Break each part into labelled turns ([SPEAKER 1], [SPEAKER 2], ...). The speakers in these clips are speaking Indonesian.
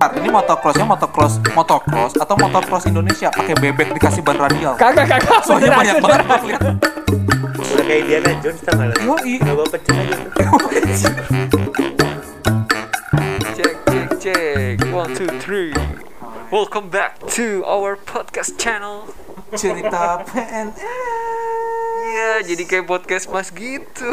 [SPEAKER 1] Ini motocrossnya motocross motocross atau motocross Indonesia pakai bebek dikasih ban radial.
[SPEAKER 2] Kagak kagak.
[SPEAKER 1] Soalnya banyak banget.
[SPEAKER 3] Udah kayak Diana Jones tau gak lo?
[SPEAKER 1] Yoi.
[SPEAKER 3] Gak bawa pecah aja.
[SPEAKER 2] Cek cek cek. One two three. Welcome back to our podcast channel.
[SPEAKER 1] Cerita PNS.
[SPEAKER 2] Iya, jadi kayak podcast mas gitu.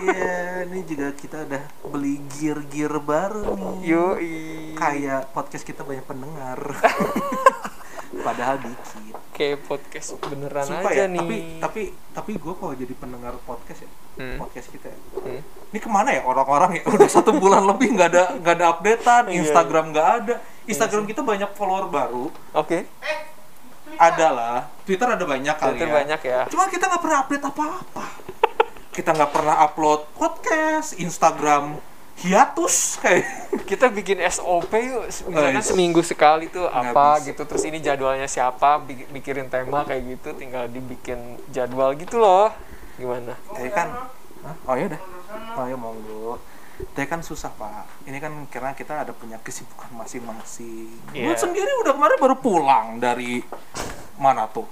[SPEAKER 1] Iya, ini juga kita udah beli gear-gear baru nih.
[SPEAKER 2] Yoi.
[SPEAKER 1] Kayak podcast kita banyak pendengar. Padahal dikit.
[SPEAKER 2] Kayak podcast beneran
[SPEAKER 1] Sumpah
[SPEAKER 2] aja
[SPEAKER 1] ya,
[SPEAKER 2] nih.
[SPEAKER 1] tapi tapi tapi gue kalau jadi pendengar podcast ya,
[SPEAKER 2] Hmm.
[SPEAKER 1] podcast kita ya.
[SPEAKER 2] Hmm.
[SPEAKER 1] Ini ke mana ya orang-orang ya? Udah satu bulan lebih nggak ada nggak ada updatean,
[SPEAKER 2] Iya,
[SPEAKER 1] Instagram nggak ada. Instagram kita banyak follower baru,
[SPEAKER 2] Oke.
[SPEAKER 1] Ada lah. Twitter ada banyak kali
[SPEAKER 2] Twitter
[SPEAKER 1] ya.
[SPEAKER 2] banyak ya.
[SPEAKER 1] Cuma kita nggak pernah update apa-apa. kita nggak pernah upload podcast, Instagram hiatus kayak.
[SPEAKER 2] Kita bikin SOP yuk, misalkan
[SPEAKER 1] iya.
[SPEAKER 2] seminggu sekali tuh
[SPEAKER 1] Nggak
[SPEAKER 2] apa
[SPEAKER 1] bisa.
[SPEAKER 2] gitu. Terus ini jadwalnya siapa, mikirin tema kayak gitu, tinggal dibikin jadwal gitu loh. Gimana?
[SPEAKER 1] Tadi kan, Hah? oh ya udah, oh ya monggo. Tadi kan susah pak. Ini kan karena kita ada punya kesibukan masing-masing. Gue
[SPEAKER 2] Iya.
[SPEAKER 1] sendiri udah kemarin baru pulang dari mana tuh?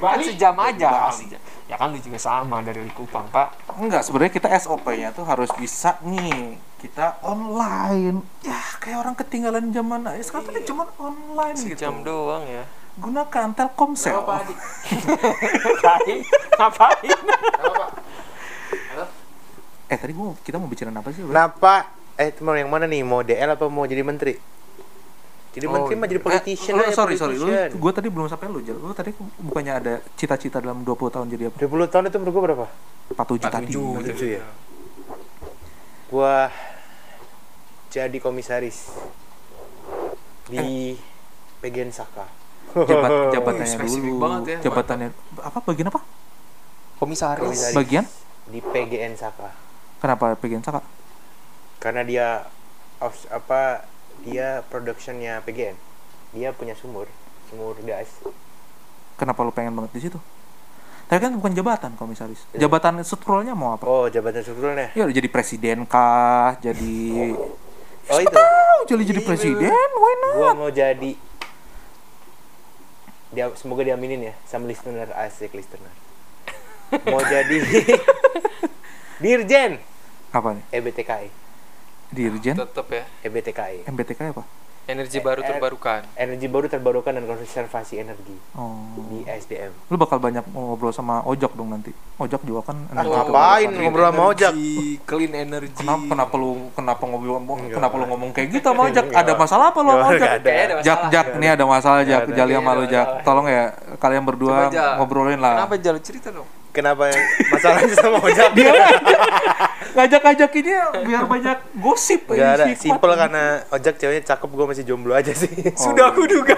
[SPEAKER 2] Kan sejam aja.
[SPEAKER 1] Bali.
[SPEAKER 2] Sejam. Ya kan lu juga sama dari Likupang, Pak.
[SPEAKER 1] Enggak, sebenarnya kita SOP-nya tuh harus bisa nih. Kita online. Ya, kayak orang ketinggalan zaman aja. Sekarang tuh zaman online
[SPEAKER 2] Sejam
[SPEAKER 1] gitu.
[SPEAKER 2] doang ya.
[SPEAKER 1] Gunakan Telkomsel.
[SPEAKER 2] Ngapain? Ngapain?
[SPEAKER 1] Eh, tadi gua kita mau bicara apa sih? Bro?
[SPEAKER 3] Kenapa? Eh teman yang mana nih? Mau DL apa mau jadi menteri? Jadi
[SPEAKER 2] Oh,
[SPEAKER 3] menteri mah jadi politician
[SPEAKER 1] Eh,
[SPEAKER 3] aja,
[SPEAKER 1] sorry, sorry. Lu,
[SPEAKER 3] politician.
[SPEAKER 1] gua tadi belum sampai lu, Jel. Lu tadi bukannya ada cita-cita dalam 20 tahun jadi apa?
[SPEAKER 3] 20 tahun itu menurut gua berapa?
[SPEAKER 1] 47 tadi.
[SPEAKER 3] 47 ya? Gua jadi komisaris di PGN Saka.
[SPEAKER 1] Jabat, jabatannya
[SPEAKER 2] spesifik
[SPEAKER 1] dulu.
[SPEAKER 2] banget ya.
[SPEAKER 1] Jabatannya apa? Bagian apa?
[SPEAKER 2] Komisaris.
[SPEAKER 3] Komisaris.
[SPEAKER 1] Bagian?
[SPEAKER 3] di PGN Saka.
[SPEAKER 1] Kenapa bagian saka?
[SPEAKER 3] Karena dia apa dia productionnya PGN. Dia punya sumur, sumur gas.
[SPEAKER 1] Kenapa lu pengen banget di situ? Tapi kan bukan jabatan komisaris. Jabatan strukturalnya mau apa?
[SPEAKER 3] Oh, jabatan strukturalnya.
[SPEAKER 1] Ya udah jadi presiden kah? Jadi
[SPEAKER 3] Oh itu.
[SPEAKER 1] Oh, jadi jadi
[SPEAKER 3] Iya,
[SPEAKER 1] presiden, why not?
[SPEAKER 3] Gua mau jadi dia semoga diaminin ya sama listener asik listener. Mau jadi Dirjen
[SPEAKER 1] Apa nih?
[SPEAKER 3] EBTKI.
[SPEAKER 1] Dirjen
[SPEAKER 2] Tetep ya.
[SPEAKER 3] EBTKI.
[SPEAKER 1] MBTK apa?
[SPEAKER 2] Energi baru
[SPEAKER 3] Eh,
[SPEAKER 2] terbarukan.
[SPEAKER 3] Energi baru terbarukan dan konservasi energi
[SPEAKER 1] Oh.
[SPEAKER 3] di SDM.
[SPEAKER 1] Lu bakal banyak ngobrol sama Ojok dong nanti. Ojok juga kan
[SPEAKER 3] Ah, ngapain ngobrol sama Ojak?
[SPEAKER 2] Clean energy.
[SPEAKER 1] Kenapa, kenapa lu kenapa ngobrol kenapa lu ngomong kayak gitu sama Ojak?
[SPEAKER 3] Enggak.
[SPEAKER 1] Ada masalah apa lu sama
[SPEAKER 3] ada
[SPEAKER 1] Jak,
[SPEAKER 2] masalah.
[SPEAKER 1] Jak, ini ada masalah Jak. Jali sama lu Jak. Tolong ya kalian berdua ngobrolin lah.
[SPEAKER 2] Kenapa jalan cerita dong?
[SPEAKER 3] Kenapa masalahnya sama Ojak?
[SPEAKER 1] Dia ngajak-ngajak ini biar banyak gosip.
[SPEAKER 3] Gak
[SPEAKER 1] eh,
[SPEAKER 3] ada,
[SPEAKER 1] hikmat.
[SPEAKER 3] simple karena Ojak ceweknya cakep, gue masih jomblo aja sih.
[SPEAKER 2] Sudah aku duga.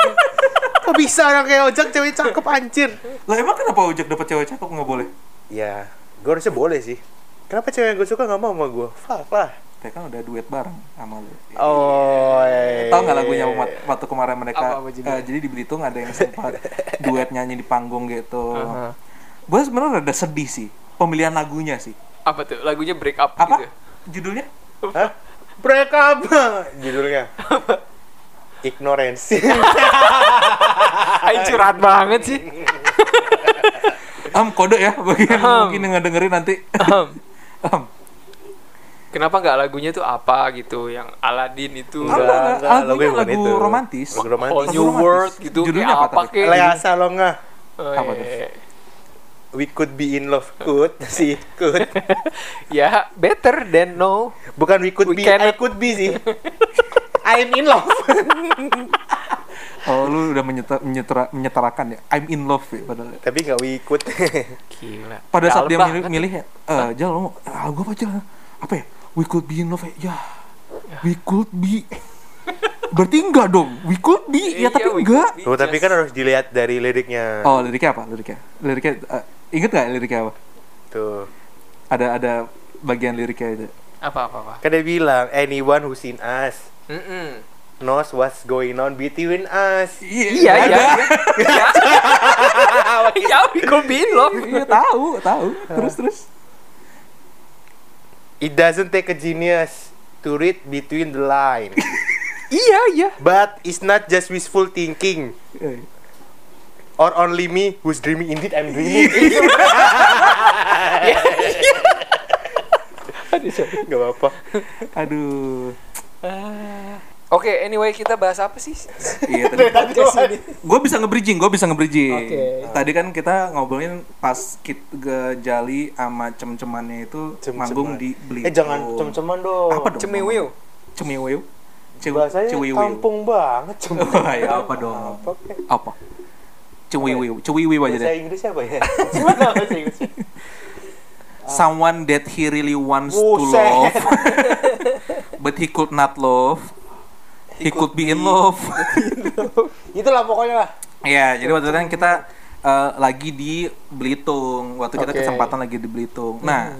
[SPEAKER 3] Kok bisa orang kayak Ojak cewek cakep anjir?
[SPEAKER 1] Lah emang kenapa Ojak dapat cewek cakep nggak boleh?
[SPEAKER 3] Ya, gue harusnya boleh sih. Kenapa cewek yang gue suka gak mau sama gue? Fuck lah.
[SPEAKER 1] Tapi kan udah duet bareng sama lu.
[SPEAKER 3] Oh, iya.
[SPEAKER 1] Tahu nggak lagunya waktu kemarin mereka?
[SPEAKER 2] Apa, apa
[SPEAKER 1] eh, jadi di Belitung ada yang sempat duet nyanyi di panggung gitu.
[SPEAKER 2] Aha.
[SPEAKER 1] Gue sebenarnya rada sedih sih pemilihan lagunya sih.
[SPEAKER 2] Apa tuh? Lagunya break up
[SPEAKER 1] Apa?
[SPEAKER 2] gitu.
[SPEAKER 1] Judulnya?
[SPEAKER 3] Hah? Break up judulnya. Ignorance.
[SPEAKER 2] Ayo curhat banget sih.
[SPEAKER 1] Am kode ya bagi yang
[SPEAKER 2] Ahem.
[SPEAKER 1] mungkin yang dengerin nanti. Am.
[SPEAKER 2] Kenapa nggak lagunya tuh apa gitu? Yang Aladdin itu.
[SPEAKER 1] Enggak,
[SPEAKER 3] Enggak,
[SPEAKER 1] enggak.
[SPEAKER 3] enggak,
[SPEAKER 1] Lagunya
[SPEAKER 3] bukan
[SPEAKER 1] lagu
[SPEAKER 3] itu.
[SPEAKER 1] romantis.
[SPEAKER 3] Lagu romantis.
[SPEAKER 1] Lagu
[SPEAKER 2] New
[SPEAKER 1] romantis.
[SPEAKER 2] World gitu.
[SPEAKER 1] Judulnya
[SPEAKER 2] kayak
[SPEAKER 1] apa
[SPEAKER 2] apa kek?
[SPEAKER 3] Leasa lo nggak?
[SPEAKER 2] Oh,
[SPEAKER 1] Apa tuh?
[SPEAKER 3] We could be in love. Could sih, could.
[SPEAKER 2] ya better than no.
[SPEAKER 3] Bukan we could
[SPEAKER 2] We
[SPEAKER 3] be,
[SPEAKER 2] cannot-
[SPEAKER 3] I could be sih. I'm in love.
[SPEAKER 1] Oh lu udah menyetara, menyetara, menyetarakan ya. I'm in love ya padahal.
[SPEAKER 3] Tapi nggak we could.
[SPEAKER 2] Gila.
[SPEAKER 1] Pada saat dia milih, milih ya, eh Jal lu ah gue apa Jal? Apa ya? We could be in love ya. Ya. We could be. Berarti enggak dong. We could be. Ya
[SPEAKER 2] Iya,
[SPEAKER 1] tapi enggak.
[SPEAKER 3] Oh, tapi kan harus dilihat dari liriknya.
[SPEAKER 1] Oh, liriknya apa? Liriknya. Liriknya eh, inget gak liriknya apa?
[SPEAKER 3] Tuh.
[SPEAKER 1] Ada ada bagian liriknya itu.
[SPEAKER 2] apa apa apa.
[SPEAKER 3] Kan dia bilang, anyone who seen us
[SPEAKER 2] Mm-mm.
[SPEAKER 3] knows what's going on between us.
[SPEAKER 2] Iya iya iya. Ya, be in love.
[SPEAKER 1] Iya tahu, tahu. Terus terus.
[SPEAKER 3] It doesn't take a genius to read between the line.
[SPEAKER 4] Iya, iya.
[SPEAKER 3] But it's not just wishful thinking. Or only me who's dreaming indeed I'm dreaming. Gak apa-apa.
[SPEAKER 1] Aduh.
[SPEAKER 4] Oke, anyway kita bahas apa sih?
[SPEAKER 1] Iya tadi. gue bisa nge-bridging, gue bisa nge-bridging.
[SPEAKER 2] Oke.
[SPEAKER 1] Tadi kan kita ngobrolin pas kit ke Jali sama cem-cemannya itu
[SPEAKER 3] Cem-ceman.
[SPEAKER 1] manggung di Belitung.
[SPEAKER 3] Eh jangan cem-ceman dong.
[SPEAKER 1] Apa dong?
[SPEAKER 4] Cemiwiu.
[SPEAKER 1] Cemiwiu. Cew-
[SPEAKER 3] Bahasanya kampung banget cem.
[SPEAKER 1] Wah, ya apa dong?
[SPEAKER 3] Apa kek?
[SPEAKER 1] Apa? Cewiwiu. Cewiwiu aja
[SPEAKER 3] Bahasa
[SPEAKER 1] deh.
[SPEAKER 3] Inggris apa ya? Bahasa Inggrisnya?
[SPEAKER 1] Someone that he really wants to
[SPEAKER 3] Buset.
[SPEAKER 1] love, but he could not love. He, could be in love.
[SPEAKER 3] Itulah pokoknya lah.
[SPEAKER 1] Iya, jadi waktu itu kan kita eh, lagi di Belitung. Waktu kita
[SPEAKER 2] Oke.
[SPEAKER 1] kesempatan lagi di Belitung. Nah,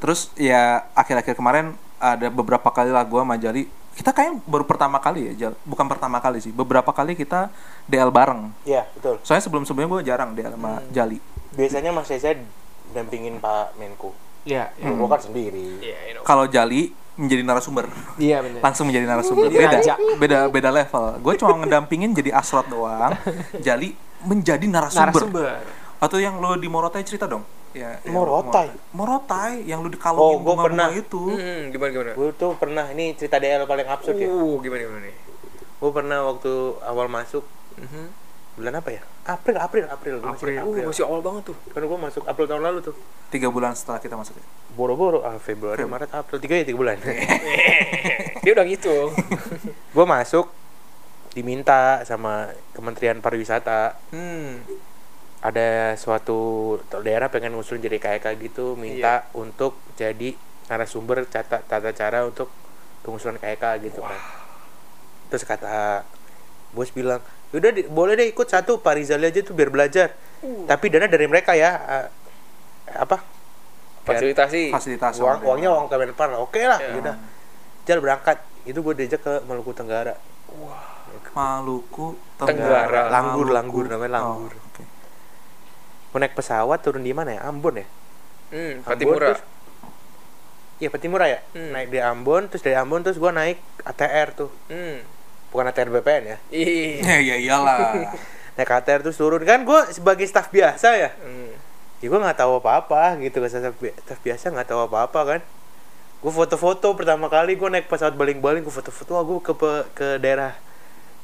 [SPEAKER 1] terus ya akhir-akhir kemarin ada beberapa kali lah gua sama Jali. Kita kayaknya baru pertama kali ya, Jal. bukan pertama kali sih. Beberapa kali kita DL bareng.
[SPEAKER 3] Iya, betul.
[SPEAKER 1] Soalnya sebelum-sebelumnya gue jarang DL sama Jali.
[SPEAKER 3] Biasanya Mas Reza dampingin Pak Menko.
[SPEAKER 2] Iya, iya.
[SPEAKER 3] Gua kan sendiri.
[SPEAKER 4] Iya, you know.
[SPEAKER 1] Kalau Jali menjadi narasumber.
[SPEAKER 2] Iya benar.
[SPEAKER 1] langsung menjadi narasumber
[SPEAKER 2] Jadi
[SPEAKER 1] beda
[SPEAKER 2] raja.
[SPEAKER 1] beda beda level gue cuma ngedampingin jadi asrot doang Jali menjadi narasumber,
[SPEAKER 2] Narasumber.
[SPEAKER 1] atau yang lo di Morotai cerita dong ya, ya,
[SPEAKER 3] Morotai?
[SPEAKER 1] Morotai yang
[SPEAKER 3] Oh,
[SPEAKER 1] dikalungin
[SPEAKER 3] gua
[SPEAKER 1] bunga
[SPEAKER 3] pernah.
[SPEAKER 1] itu
[SPEAKER 4] Hmm, gimana gimana?
[SPEAKER 3] Gue tuh pernah ini cerita DL paling absurd ya.
[SPEAKER 4] Uh, gimana gimana nih?
[SPEAKER 3] Gue pernah waktu awal masuk
[SPEAKER 4] Mhm.
[SPEAKER 3] bulan apa ya? April, April, April. Gua masih
[SPEAKER 4] April. Uh, masih awal banget tuh.
[SPEAKER 3] Kan gue masuk April tahun lalu tuh.
[SPEAKER 1] tiga bulan setelah kita masuk ya.
[SPEAKER 3] Boro-boro ah, Februari, Maret, April tiga ya tiga bulan.
[SPEAKER 4] Dia udah gitu.
[SPEAKER 3] gue masuk diminta sama Kementerian Pariwisata
[SPEAKER 4] Hmm.
[SPEAKER 3] Ada suatu daerah pengen ngusulin jadi KK gitu minta untuk jadi narasumber tata, tata cara untuk pengusulan KK gitu kan. Terus kata bos bilang udah boleh deh ikut satu Pak Rizal aja tuh biar belajar. Tapi dana dari mereka ya Eh, apa?
[SPEAKER 4] Fasilitasi.
[SPEAKER 1] fasilitas
[SPEAKER 3] uang uangnya uang Kemenpar oke lah
[SPEAKER 4] Ya.
[SPEAKER 3] udah Jal berangkat. Itu gue diajak ke Maluku Tenggara.
[SPEAKER 1] Maluku
[SPEAKER 4] Tenggara.
[SPEAKER 3] Langgur,
[SPEAKER 1] Maluku.
[SPEAKER 3] Langgur, namanya Langgur.
[SPEAKER 1] Oh.
[SPEAKER 3] Gue naik pesawat turun di mana ya Ambon ya
[SPEAKER 4] Hmm, Patimura.
[SPEAKER 3] Iya Patimura ya
[SPEAKER 4] Hmm.
[SPEAKER 3] naik di Ambon terus dari Ambon terus gue naik ATR tuh
[SPEAKER 4] Hmm.
[SPEAKER 3] bukan ATR BPN ya
[SPEAKER 4] Ih.
[SPEAKER 1] ya ya iyalah
[SPEAKER 3] naik ATR terus turun kan gue sebagai staf biasa ya
[SPEAKER 4] Hmm.
[SPEAKER 3] ya gue nggak tahu apa-apa gitu kan staf, bi- staf biasa nggak tahu apa-apa kan gue foto-foto pertama kali gue naik pesawat baling-baling gue foto-foto gue ke ke daerah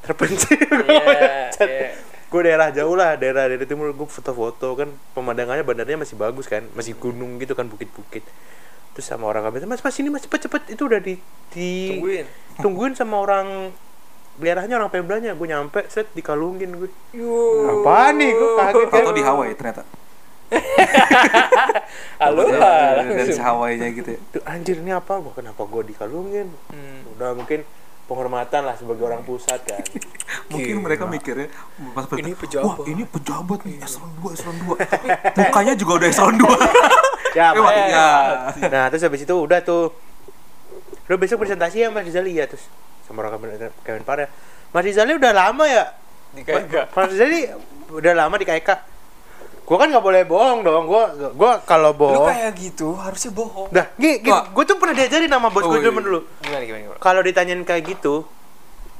[SPEAKER 3] terpencil
[SPEAKER 4] Iya, iya.
[SPEAKER 3] Gue daerah jauh lah daerah dari timur. Gue foto-foto kan pemandangannya bandarnya masih bagus kan. Masih gunung gitu kan bukit-bukit. Terus sama orang kabinet mas mas ini mas cepet cepet itu udah di, di
[SPEAKER 4] Tungguin.
[SPEAKER 3] tungguin sama orang beliarahnya orang pemdanya gue nyampe set dikalungin gue apa nih? Gue kaget kan
[SPEAKER 1] atau di Hawaii ternyata.
[SPEAKER 4] Halo.
[SPEAKER 1] dari Hawaii nya gitu ya.
[SPEAKER 3] Tuh, anjir ini apa gua? Kenapa gue dikalungin?
[SPEAKER 4] Hmm.
[SPEAKER 3] udah mungkin penghormatan lah sebagai orang pusat kan.
[SPEAKER 1] Mungkin mereka mikirnya pas
[SPEAKER 4] Ini
[SPEAKER 1] bertanya,
[SPEAKER 4] pejabat.
[SPEAKER 1] wah ini pejabat nih eselon 2 eselon 2 mukanya juga udah eselon 2
[SPEAKER 3] ya
[SPEAKER 1] Eh, wah,
[SPEAKER 3] makanya.
[SPEAKER 1] ya.
[SPEAKER 3] nah terus habis itu udah tuh. Udah besok presentasi ya Mas Rizali ya terus sama orang Kemen- Kemenpar ya Mas Rizali udah lama ya?
[SPEAKER 4] Di KK.
[SPEAKER 3] Mas Rizali udah lama di KK gua kan nggak boleh bohong dong gua gua kalau
[SPEAKER 4] Lu
[SPEAKER 3] bohong
[SPEAKER 4] kayak gitu, harusnya bohong.
[SPEAKER 3] dah gini, gue tuh pernah diajarin sama bos
[SPEAKER 1] Oh,
[SPEAKER 3] gue
[SPEAKER 1] iya.
[SPEAKER 3] dulu
[SPEAKER 4] Gimana gimana gimana?
[SPEAKER 3] kalau ditanyain kayak gitu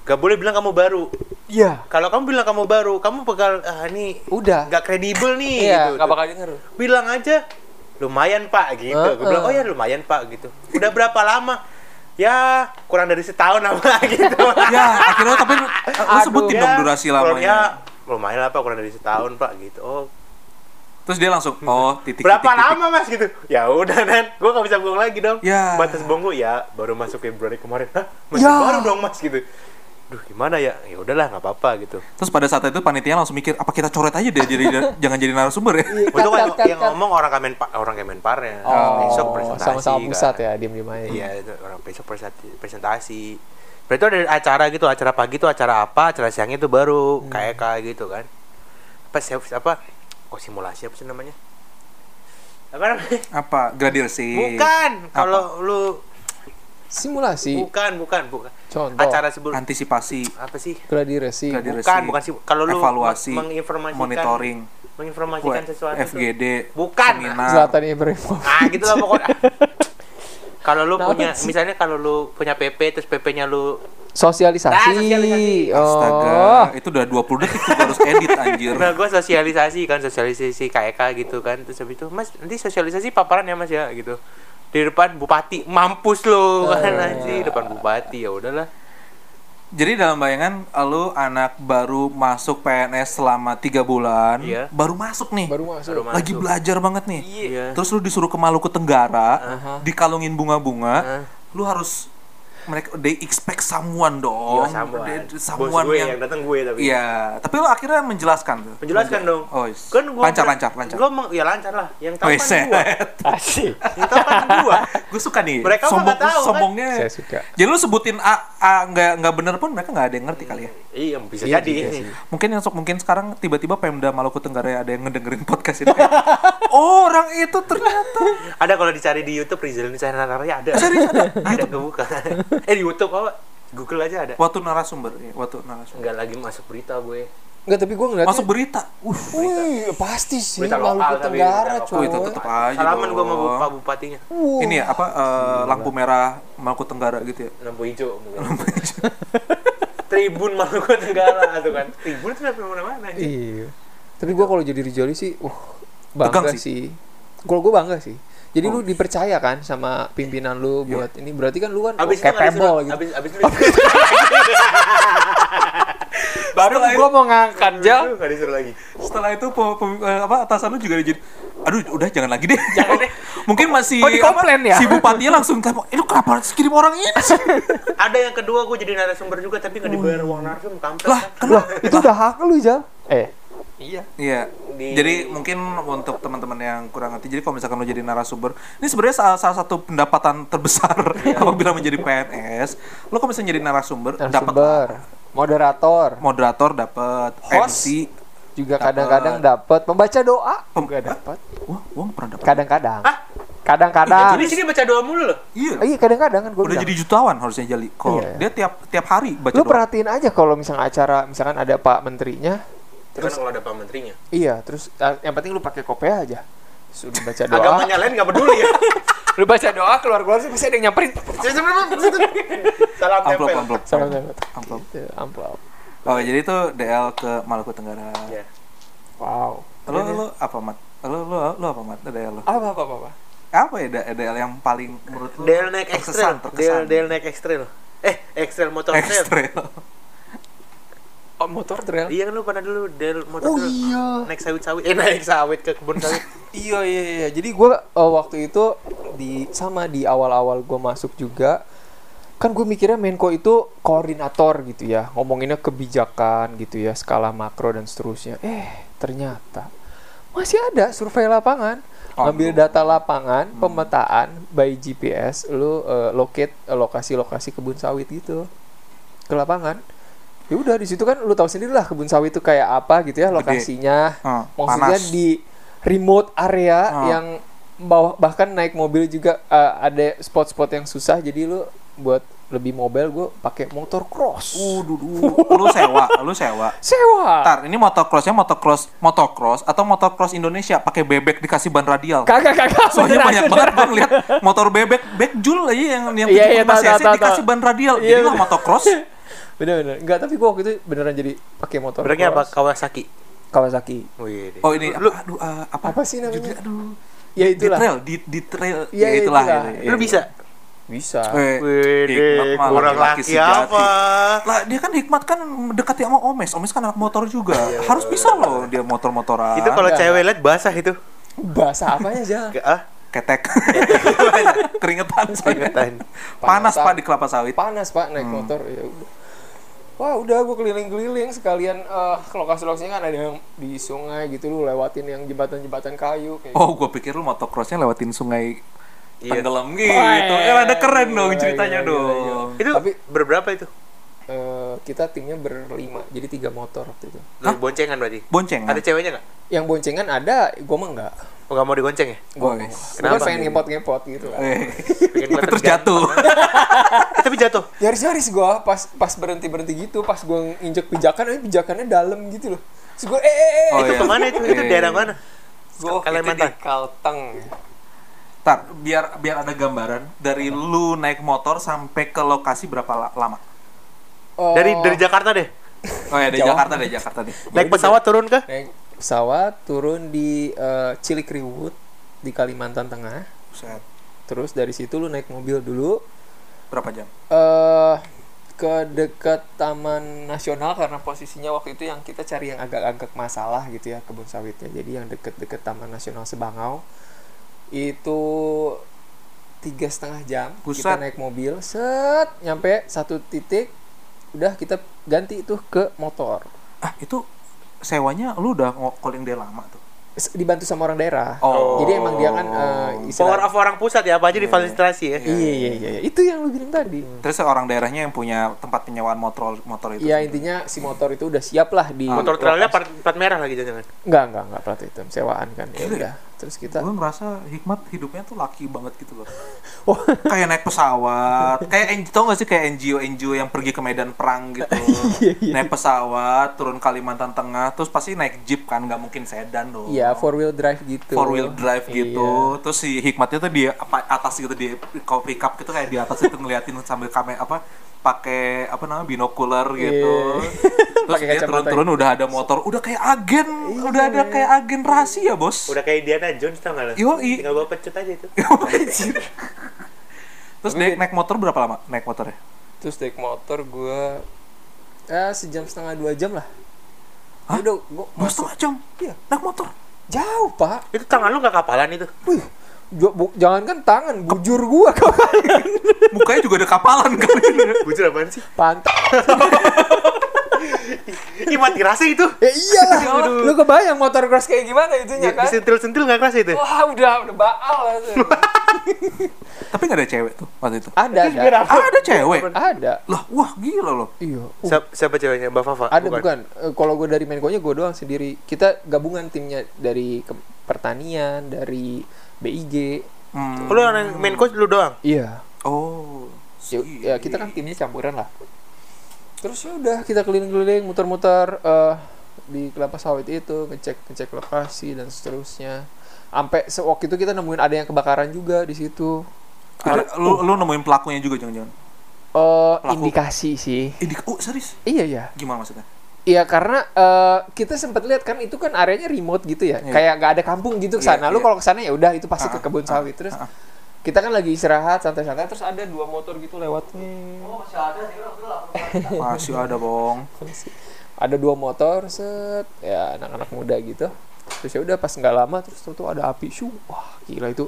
[SPEAKER 3] gak boleh bilang kamu baru
[SPEAKER 2] Iya.
[SPEAKER 3] kalau kamu bilang kamu baru kamu bakal ah ini
[SPEAKER 2] Udah.
[SPEAKER 3] nggak kredibel nih
[SPEAKER 2] Iya,
[SPEAKER 3] gitu
[SPEAKER 4] Gak bakal denger.
[SPEAKER 3] bilang aja lumayan pak gitu gue
[SPEAKER 2] Heeh.
[SPEAKER 3] bilang oh ya lumayan pak gitu udah berapa lama ya kurang dari setahun apa gitu
[SPEAKER 1] ya akhirnya tapi lu, lu sebutin
[SPEAKER 3] Ya,
[SPEAKER 1] dong durasi
[SPEAKER 3] kurang-
[SPEAKER 1] lamanya
[SPEAKER 3] ya lumayan lah pak kurang dari setahun pak gitu oh
[SPEAKER 1] terus dia langsung oh titik
[SPEAKER 3] berapa
[SPEAKER 1] titik, titik.
[SPEAKER 3] lama mas gitu ya udah nan gue gak bisa bohong lagi dong
[SPEAKER 1] Ya.
[SPEAKER 3] batas bohong gue ya baru masuk Februari kemarin Hah, masih
[SPEAKER 2] Ya.
[SPEAKER 3] baru dong mas gitu duh gimana ya ya udahlah nggak apa-apa gitu
[SPEAKER 1] terus pada saat itu panitia langsung mikir apa kita coret aja deh jadi jangan jadi narasumber ya
[SPEAKER 3] Untuk
[SPEAKER 2] Cut,
[SPEAKER 3] yang, ngomong orang Kemenpa, orang Kemenparnya.
[SPEAKER 2] Oh,
[SPEAKER 3] besok presentasi.
[SPEAKER 2] sama-sama pusat
[SPEAKER 3] kan.
[SPEAKER 2] ya, diem-diem aja.
[SPEAKER 3] Iya, itu orang besok presentasi. presentasi. Berarti ada acara gitu, acara pagi itu acara apa, acara siangnya itu baru
[SPEAKER 2] Hmm.
[SPEAKER 3] KEK gitu kan. Apa apa? Oh, simulasi apa sih namanya? Apa namanya?
[SPEAKER 1] apa gradirsi
[SPEAKER 3] Bukan. Kalau lu
[SPEAKER 2] Simulasi.
[SPEAKER 3] bukan, bukan, bukan.
[SPEAKER 2] Contoh.
[SPEAKER 3] Acara sebelum
[SPEAKER 1] antisipasi
[SPEAKER 3] apa sih?
[SPEAKER 2] Gladiressi.
[SPEAKER 1] Gladi-
[SPEAKER 3] Bukan, bukan sih. Kalau lu
[SPEAKER 1] evaluasi
[SPEAKER 3] meng- menginformasikan
[SPEAKER 1] monitoring
[SPEAKER 3] menginformasikan sesuatu tuh.
[SPEAKER 1] FGD
[SPEAKER 3] Bukan.
[SPEAKER 1] seminar
[SPEAKER 2] Zlatan Ibrahimovic.
[SPEAKER 3] Ah gitu lah pokoknya. kalau lu
[SPEAKER 2] Kenapa
[SPEAKER 3] punya
[SPEAKER 2] sih?
[SPEAKER 3] misalnya kalau lu punya PP terus PP-nya lu
[SPEAKER 2] Sosialisasi.
[SPEAKER 3] Nah, sosialisasi.
[SPEAKER 1] Astaga,
[SPEAKER 2] Oh.
[SPEAKER 1] itu udah 20 detik tuh harus edit anjir.
[SPEAKER 3] Nah, gue sosialisasi kan, sosialisasi KEK gitu kan. Terus habis itu, Mas, nanti sosialisasi paparan ya Mas ya gitu. Di depan bupati, mampus lo kan anjing, depan bupati ya udahlah.
[SPEAKER 1] Jadi dalam bayangan lu anak baru masuk PNS selama tiga bulan,
[SPEAKER 3] Iya.
[SPEAKER 1] baru masuk nih.
[SPEAKER 2] Baru masuk.
[SPEAKER 3] Baru
[SPEAKER 1] lagi
[SPEAKER 3] masuk.
[SPEAKER 1] belajar banget nih.
[SPEAKER 3] Iya.
[SPEAKER 1] Terus lu disuruh ke Maluku Tenggara,
[SPEAKER 2] Aha.
[SPEAKER 1] dikalungin bunga-bunga,
[SPEAKER 3] Hah?
[SPEAKER 1] lu harus mereka they expect someone dong.
[SPEAKER 3] Iya, someone.
[SPEAKER 1] They-
[SPEAKER 3] Bos
[SPEAKER 1] someone
[SPEAKER 3] gue
[SPEAKER 1] yang,
[SPEAKER 3] yang datang gue tapi.
[SPEAKER 1] Iya, tapi lu akhirnya menjelaskan tuh.
[SPEAKER 3] Menjelaskan dong.
[SPEAKER 1] Oh, yes.
[SPEAKER 3] Kan gua
[SPEAKER 1] lancar, lancar, lancar.
[SPEAKER 3] Gua meng- ya lancar lah. Yang tahu kan gua.
[SPEAKER 1] set.
[SPEAKER 2] Asik.
[SPEAKER 3] Yang tahu kan gua.
[SPEAKER 1] gue suka nih.
[SPEAKER 3] Mereka
[SPEAKER 1] sombong,
[SPEAKER 3] nggak tahu, kan?
[SPEAKER 1] sombongnya.
[SPEAKER 2] Saya suka.
[SPEAKER 1] Jadi lu sebutin A, A nggak nggak bener pun mereka nggak ada yang ngerti kali ya.
[SPEAKER 3] Iya, bisa
[SPEAKER 2] Iya
[SPEAKER 3] jadi.
[SPEAKER 2] sih.
[SPEAKER 1] Mungkin yang sok mungkin sekarang tiba-tiba Pemda Maluku Tenggara ada yang ngedengerin podcast ini. oh, orang itu ternyata.
[SPEAKER 3] Ada kalau dicari di YouTube Rizal Nusantara ada.
[SPEAKER 1] Serius ada?
[SPEAKER 3] Ada kebuka. eh di YouTube apa? Google aja ada.
[SPEAKER 1] Waktu narasumber, ya, waktu narasumber.
[SPEAKER 3] Enggak lagi masuk berita gue.
[SPEAKER 2] Enggak, tapi gue ngeliatnya.
[SPEAKER 1] Masuk berita. Uh,
[SPEAKER 2] Wih, pasti sih.
[SPEAKER 3] Berita
[SPEAKER 2] Maluku
[SPEAKER 3] lokal tapi,
[SPEAKER 2] Tenggara,
[SPEAKER 3] berita
[SPEAKER 1] Oh,
[SPEAKER 2] coy.
[SPEAKER 1] itu tetep aja.
[SPEAKER 3] Salaman sama
[SPEAKER 1] dong.
[SPEAKER 3] bu- Pak Bupatinya.
[SPEAKER 2] Wah.
[SPEAKER 1] Ini ya apa eh, lampu merah Maluku Tenggara gitu ya.
[SPEAKER 3] Lampu hijau mungkin. Tribun Maluku Tenggara tuh kan. Tribun itu dari mana-mana. anjing.
[SPEAKER 2] Iya. Tapi gue kalau jadi Rijali sih, uh, bangga
[SPEAKER 1] Tegang
[SPEAKER 2] sih.
[SPEAKER 1] sih.
[SPEAKER 2] Kalau gue bangga sih. Jadi
[SPEAKER 1] Oh.
[SPEAKER 2] lu dipercaya kan sama pimpinan lu buat ini berarti kan lu kan
[SPEAKER 3] Abis nggak
[SPEAKER 2] capable gitu.
[SPEAKER 3] abis, abis itu
[SPEAKER 2] Baru gue mau ngangkat
[SPEAKER 3] disuruh lagi.
[SPEAKER 1] Setelah itu eh, apa atasan lu juga jadi aduh udah jangan lagi deh. Jangan deh. Mungkin masih
[SPEAKER 2] Oh, dikomplain
[SPEAKER 1] apa,
[SPEAKER 2] ya?
[SPEAKER 1] Si bupatinya langsung kayak itu kenapa harus kirim orang ini sih?
[SPEAKER 3] Ada yang kedua gue jadi narasumber juga tapi nggak dibayar uang narsum kampret.
[SPEAKER 1] lah,
[SPEAKER 3] kan.
[SPEAKER 2] Lah, itu udah hak lu, Jal. Eh,
[SPEAKER 3] Iya.
[SPEAKER 1] Iya.
[SPEAKER 3] Di-
[SPEAKER 1] Jadi mungkin untuk teman-teman yang kurang ngerti, jadi kalau misalkan lo jadi narasumber, ini sebenarnya salah, salah satu pendapatan terbesar
[SPEAKER 3] Iya.
[SPEAKER 1] apabila menjadi PNS. Lo kalau misalnya jadi narasumber, dapat
[SPEAKER 2] moderator,
[SPEAKER 1] moderator, dapat
[SPEAKER 2] Host.
[SPEAKER 1] MC.
[SPEAKER 2] juga
[SPEAKER 1] Dapet.
[SPEAKER 2] kadang-kadang dapat pembaca doa.
[SPEAKER 1] Pem-
[SPEAKER 2] Juga dapat.
[SPEAKER 1] Wah, gua nggak pernah dapat.
[SPEAKER 2] Kadang-kadang.
[SPEAKER 3] Hah?
[SPEAKER 2] Kadang-kadang.
[SPEAKER 3] Jadi sini baca doa mulu loh.
[SPEAKER 1] Iya.
[SPEAKER 2] Iya, kadang-kadang kan gue
[SPEAKER 1] Udah jadi jutawan harusnya Jali. Kalau
[SPEAKER 2] Iya.
[SPEAKER 1] dia tiap tiap hari baca
[SPEAKER 2] Lu
[SPEAKER 1] doa.
[SPEAKER 2] perhatiin aja kalau misalnya acara misalkan ada Pak Menterinya,
[SPEAKER 3] Terus kalau ada pak menterinya.
[SPEAKER 2] iya, terus uh, yang penting lu pakai kopiah aja. Sudah baca doa.
[SPEAKER 3] Agamanya lain nggak peduli ya.
[SPEAKER 2] lu baca doa keluar-keluar sih pasti ada yang nyamperin.
[SPEAKER 3] Salam
[SPEAKER 1] Amplop,
[SPEAKER 3] tempel.
[SPEAKER 1] amplop.
[SPEAKER 2] Sama.
[SPEAKER 1] Amplop.
[SPEAKER 2] Gitu, amplop.
[SPEAKER 1] Oh, jadi itu DL ke Maluku Tenggara.
[SPEAKER 3] Ya.
[SPEAKER 2] Wow.
[SPEAKER 1] Lo lo apa, Mat? Lo lo lo apa, Mat? DL lo.
[SPEAKER 2] Apa apa apa? apa?
[SPEAKER 1] Apa ya DL yang paling menurut lo
[SPEAKER 3] Del naik. Del
[SPEAKER 1] terkesan?
[SPEAKER 3] del naik ekstrel. Eh, ekstrel motor trail.
[SPEAKER 2] Oh, motor trail.
[SPEAKER 3] Iya kan lu pada dulu del motor
[SPEAKER 2] Oh
[SPEAKER 3] trail.
[SPEAKER 2] iya.
[SPEAKER 3] Naik sawit-sawit. Eh, naik sawit ke kebun sawit.
[SPEAKER 2] Iya iya iya. Jadi gua eh, waktu itu di sama di awal-awal gua masuk juga kan gue mikirnya Menko itu koordinator gitu ya ngomonginnya kebijakan gitu ya skala makro dan seterusnya eh ternyata masih ada survei lapangan ngambil data lapangan pemetaan by GPS lu eh, locate eh, lokasi-lokasi kebun sawit gitu ke lapangan ya udah di situ kan lu tahu sendiri lah kebun sawit itu kayak apa gitu ya lokasinya
[SPEAKER 1] Ah,
[SPEAKER 2] maksudnya
[SPEAKER 1] panas.
[SPEAKER 2] di remote area
[SPEAKER 1] Ah.
[SPEAKER 2] yang bawah bahkan naik mobil juga eh, ada spot-spot yang susah jadi lu buat lebih mobile gue pakai motor cross
[SPEAKER 1] Uh, du- du. lu sewa, lu sewa.
[SPEAKER 2] sewa
[SPEAKER 1] Ntar, ini motocrossnya motocross motocross atau motocross Indonesia pakai bebek dikasih ban radial.
[SPEAKER 2] kagak kagak
[SPEAKER 1] Soalnya
[SPEAKER 2] beneran,
[SPEAKER 1] banyak
[SPEAKER 2] beneran.
[SPEAKER 1] banget gue ngeliat motor bebek backjul aja yang yang
[SPEAKER 2] Iya, iya,
[SPEAKER 1] 75
[SPEAKER 2] tahu,
[SPEAKER 1] cc
[SPEAKER 2] tahu, tahu,
[SPEAKER 1] dikasih ban radial.
[SPEAKER 2] Iya,
[SPEAKER 1] Jadi lah
[SPEAKER 2] bener.
[SPEAKER 1] motocross.
[SPEAKER 2] bener bener enggak tapi gue waktu itu beneran jadi pakai motor
[SPEAKER 3] Benernya apa? Kawasaki.
[SPEAKER 2] Kawasaki
[SPEAKER 3] Wih.
[SPEAKER 1] Oh ini
[SPEAKER 3] lu,
[SPEAKER 1] apa? Aduh, eh, apa?
[SPEAKER 2] Apa sih namanya?
[SPEAKER 1] Judulnya, Aduh.
[SPEAKER 2] ya
[SPEAKER 1] Di
[SPEAKER 2] itulah
[SPEAKER 1] trail, di di trail.
[SPEAKER 2] Iya,
[SPEAKER 1] ya itulah.
[SPEAKER 2] itulah.
[SPEAKER 1] itu, iya,
[SPEAKER 3] lu
[SPEAKER 1] iya.
[SPEAKER 3] bisa.
[SPEAKER 2] bisa
[SPEAKER 1] Eh,
[SPEAKER 3] Wih, kurang laki
[SPEAKER 1] sejati.
[SPEAKER 3] apa?
[SPEAKER 1] Lah dia kan hikmat kan mendekati sama Omes. Omes kan anak motor juga. Harus bisa loh dia motor-motoran.
[SPEAKER 3] Itu kalau cewek liat basah itu.
[SPEAKER 2] bahasa apanya aja
[SPEAKER 3] Ah,
[SPEAKER 1] ketek. Keringetan
[SPEAKER 3] keringetan.
[SPEAKER 1] Panas
[SPEAKER 2] Panasan.
[SPEAKER 1] Pak di kelapa sawit.
[SPEAKER 2] panas pak naik motor ya udah wah udah gue keliling-keliling sekalian eh lokasi-lokasinya kan ada yang di sungai gitu lu lewatin yang jembatan-jembatan kayu kayak
[SPEAKER 1] Oh, gue pikir lu motocrossnya lewatin sungai
[SPEAKER 3] Iya.
[SPEAKER 1] tenggelam gitu.
[SPEAKER 2] Wah,
[SPEAKER 1] kan ada keren dong
[SPEAKER 2] gila,
[SPEAKER 1] ceritanya
[SPEAKER 2] gila, gila,
[SPEAKER 1] dong.
[SPEAKER 3] Itu
[SPEAKER 2] Tapi-
[SPEAKER 3] berberapa itu?
[SPEAKER 2] Eh, kita timnya berlima jadi tiga motor waktu itu
[SPEAKER 3] Lu boncengan berarti.
[SPEAKER 1] Bonceng kan?
[SPEAKER 3] Ada ceweknya nggak?
[SPEAKER 2] yang boncengan ada gue mah enggak
[SPEAKER 3] Oh, nggak mau digonceng ya?
[SPEAKER 2] gue gue
[SPEAKER 3] Kenapa?
[SPEAKER 2] pengen ngepot-ngepot gitu kan
[SPEAKER 1] Eh,
[SPEAKER 3] Pengen
[SPEAKER 1] tapi terus jatuh.
[SPEAKER 3] Eh, tapi jatuh.
[SPEAKER 2] nyaris-nyaris gue pas pas berhenti berhenti gitu pas gue injek pijakan eh pijakannya dalam gitu loh terus gue eh eh eh
[SPEAKER 1] Oh,
[SPEAKER 3] itu
[SPEAKER 1] iya.
[SPEAKER 3] ke mana itu?
[SPEAKER 1] Itu
[SPEAKER 3] daerah mana?
[SPEAKER 2] gue
[SPEAKER 3] Kalimantan.
[SPEAKER 2] di Kalteng
[SPEAKER 1] Tar, biar biar ada gambaran dari lu naik motor sampai ke lokasi berapa la- lama?
[SPEAKER 2] Oh,
[SPEAKER 3] Dari dari Jakarta deh.
[SPEAKER 1] Oh ya, dari. Jakarta deh, Jakarta deh.
[SPEAKER 3] Naik pesawat turun
[SPEAKER 2] naik pesawat turun di eh, Cilikriwut di Kalimantan Tengah.
[SPEAKER 1] Buset.
[SPEAKER 2] Terus dari situ lu naik mobil dulu
[SPEAKER 1] Berapa jam?
[SPEAKER 2] eh ke dekat Taman Nasional karena posisinya waktu itu yang kita cari yang agak-agak masalah gitu ya kebun sawitnya. Jadi yang deket-deket Taman Nasional Sebangau itu tiga setengah jam kita
[SPEAKER 1] Buset.
[SPEAKER 2] naik mobil set nyampe satu titik udah kita ganti itu ke motor
[SPEAKER 1] Ah, itu sewanya lu udah calling dia lama tuh.
[SPEAKER 2] Dibantu sama orang daerah
[SPEAKER 1] Oh.
[SPEAKER 2] jadi emang dia kan eh,
[SPEAKER 3] Power
[SPEAKER 2] istilah
[SPEAKER 3] of orang pusat ya apa aja difasilitasi ya.
[SPEAKER 2] iya iya iya iya. itu yang lu bilang tadi
[SPEAKER 1] Terus orang daerahnya yang punya tempat penyewaan motor motor itu.
[SPEAKER 2] Iya intinya si motor itu udah siap lah di
[SPEAKER 3] Motor trailnya plat merah lagi jangan.
[SPEAKER 2] Enggak, enggak, enggak plat hitam, sewaan kan. Ya udah. Terus kita
[SPEAKER 1] Gue ngerasa hikmat hidupnya tuh laki banget gitu loh.
[SPEAKER 2] Oh.
[SPEAKER 1] kayak naik pesawat, kayak tau gak sih kayak NGO NGO yang pergi ke medan perang gitu.
[SPEAKER 2] Iya,
[SPEAKER 1] naik pesawat, turun Kalimantan Tengah, terus pasti naik jeep kan, nggak mungkin sedan dong.
[SPEAKER 2] Iya, four wheel drive gitu.
[SPEAKER 1] four wheel drive gitu.
[SPEAKER 2] Iya.
[SPEAKER 1] Terus si hikmatnya tuh di apa atas gitu di kalau pick up gitu kayak di atas itu ngeliatin sambil kamera apa pakai apa namanya binokular gitu. Terus dia turun-turun udah ada motor, udah kayak agen, udah ada kayak agen rahasia, Bos.
[SPEAKER 3] Udah kayak Diana Jones tau gak lo?
[SPEAKER 1] Yoi.
[SPEAKER 3] Tinggal bawa pecut aja itu.
[SPEAKER 1] Terus naik, naik motor berapa lama? Naik motornya?
[SPEAKER 2] Terus naik motor gua ya sejam setengah dua jam lah.
[SPEAKER 1] Hah?
[SPEAKER 2] Udah, gua masuk
[SPEAKER 1] setengah jam?
[SPEAKER 2] Iya.
[SPEAKER 1] Naik motor?
[SPEAKER 2] jauh, Pak.
[SPEAKER 3] Itu tangan lu gak kapalan itu.
[SPEAKER 2] Wih, bu- jangankan tangan, bujur gua kapalan.
[SPEAKER 1] Mukanya juga ada kapalan kali ini.
[SPEAKER 3] Bujur apaan sih?
[SPEAKER 2] Pantat.
[SPEAKER 3] Ih mati rasa itu.
[SPEAKER 2] Ya iyalah. Lu kebayang motor cross kayak gimana itunya kan?
[SPEAKER 3] Disentil-sentil gak kerasa itu.
[SPEAKER 2] Wah, udah udah baal.
[SPEAKER 1] Tapi nggak ada cewek tuh waktu itu.
[SPEAKER 2] Ada, ada.
[SPEAKER 1] Ada cewek.
[SPEAKER 2] Ada.
[SPEAKER 1] Lah, wah gila loh.
[SPEAKER 2] Iya. Uh,
[SPEAKER 3] Siapa, siapa ceweknya? Mbak Fafa?
[SPEAKER 2] Ada bukan? Eh, kalau gue dari Menko-nya gue doang sendiri. Kita gabungan timnya dari pertanian, dari BIG.
[SPEAKER 1] Hmm.
[SPEAKER 3] Lu yang main coach lu doang?
[SPEAKER 2] Iya.
[SPEAKER 1] Oh.
[SPEAKER 2] Ya, ya kita kan timnya campuran lah. Terus ya udah kita keliling-keliling, muter-muter eh, di kelapa sawit itu, ngecek ngecek lokasi dan seterusnya. Sampai se- waktu itu kita nemuin ada yang kebakaran juga di situ.
[SPEAKER 1] Ada- lu lu nemuin pelakunya juga jangan-jangan.
[SPEAKER 2] Eh
[SPEAKER 1] Pelaku.
[SPEAKER 2] indikasi sih.
[SPEAKER 1] Di, oh, serius?
[SPEAKER 2] Iya ya.
[SPEAKER 1] Gimana maksudnya?
[SPEAKER 2] Iya karena eh, kita sempat lihat kan itu kan areanya remote gitu ya,
[SPEAKER 1] Iya.
[SPEAKER 2] kayak nggak ada kampung gitu ke sana.
[SPEAKER 1] Iya,
[SPEAKER 2] Lu
[SPEAKER 1] iya.
[SPEAKER 2] kalau ke sana ya udah itu pasti
[SPEAKER 1] Ah,
[SPEAKER 2] ke kebun
[SPEAKER 1] ah,
[SPEAKER 2] sawit. Terus
[SPEAKER 1] ah, ah.
[SPEAKER 2] kita kan lagi istirahat santai-santai terus ada dua motor gitu lewat.
[SPEAKER 1] Masih ada, Bong.
[SPEAKER 2] Ada dua motor set ya anak-anak muda gitu. Terus ya udah pas nggak lama terus tuh, tuh ada api syu. Wah, gila itu.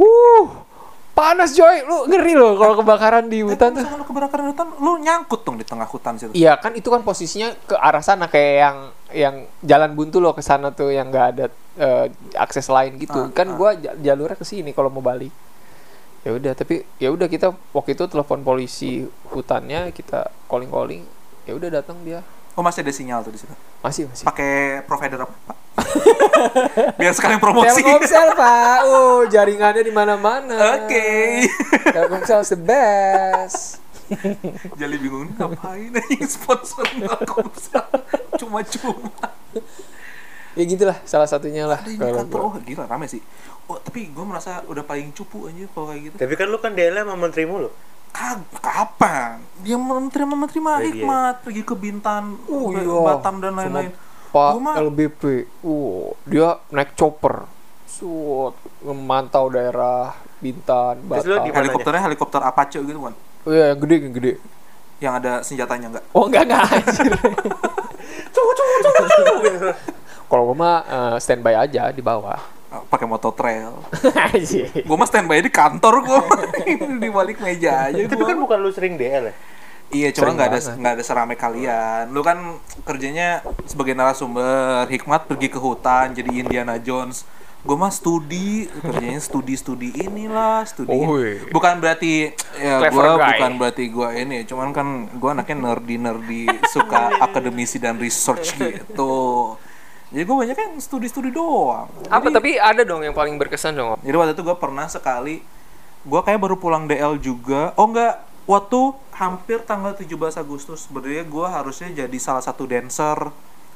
[SPEAKER 2] Wuh. Panas Joy, lu ngeri loh kalau kebakaran di hutan tuh.
[SPEAKER 1] Lu kebakaran hutan, lu nyangkut dong di tengah hutan situ.
[SPEAKER 2] Iya kan itu kan posisinya ke arah sana kayak yang yang jalan buntu loh ke sana tuh yang nggak ada eh, akses lain
[SPEAKER 1] Ah,
[SPEAKER 2] gitu. kan
[SPEAKER 1] ah.
[SPEAKER 2] gua ja- jalurnya ke sini kalau mau balik. Ya udah tapi ya udah kita waktu itu telepon polisi hutannya kita calling calling ya udah datang dia
[SPEAKER 1] Oh, masih ada sinyal tuh di situ.
[SPEAKER 2] masih masih
[SPEAKER 1] Pakai provider apa, Pak? Biar sekalian promosi.
[SPEAKER 2] Telkomsel pak, oh jaringannya di mana-mana.
[SPEAKER 1] Oke.
[SPEAKER 2] Telkomsel the best.
[SPEAKER 1] Jadi bingung ngapain nih sponsor Telkomsel. Cuma-cuma.
[SPEAKER 2] Ya gitulah salah satunya lah.
[SPEAKER 1] Ada
[SPEAKER 2] kalau gua.
[SPEAKER 1] Oh, gila rame sih. Oh, tapi gue merasa udah paling cupu aja kalau kayak gitu.
[SPEAKER 3] Tapi kan lu kan DL sama menterimu lu.
[SPEAKER 1] Kag kapan? Dia menteri menteri mah
[SPEAKER 3] Oh, iya.
[SPEAKER 1] hikmat pergi ke Bintan,
[SPEAKER 2] Oh,
[SPEAKER 1] ke
[SPEAKER 2] iya.
[SPEAKER 1] Batam dan lain-lain.
[SPEAKER 2] Pak LBP, uh, dia naik chopper, Sut, memantau daerah Bintan,
[SPEAKER 3] Terus lu
[SPEAKER 2] Batam.
[SPEAKER 1] Helikopternya helikopter Apache gitu kan?
[SPEAKER 2] Oh iya, yang gede, yang gede.
[SPEAKER 1] Yang ada senjatanya enggak?
[SPEAKER 2] Oh enggak enggak anjir. Kalau gua mah eh, standby aja di bawah.
[SPEAKER 1] Pakai motor trail. Gue mah standby di kantor gue di balik meja aja
[SPEAKER 3] Tapi kan bukan lu sering DL ya?
[SPEAKER 1] Iya, cuma nggak ada nggak ada serame kalian. Lu kan kerjanya sebagai narasumber, Hikmat pergi ke hutan jadi Indiana Jones. Gue mah studi, kerjanya studi-studi inilah, studi. ini. Bukan berarti ya gue bukan berarti gue ini, cuman kan gue anaknya nerdy nerdy, suka akademisi dan research gitu. Jadi gue banyak kan studi-studi doang.
[SPEAKER 2] Apa
[SPEAKER 1] Jadi-
[SPEAKER 2] tapi ada dong yang paling berkesan dong.
[SPEAKER 1] jadi waktu itu gue pernah sekali, gue kayak baru pulang DL juga. Oh enggak, waktu hampir tanggal 17 Agustus sebenarnya gue harusnya jadi salah satu dancer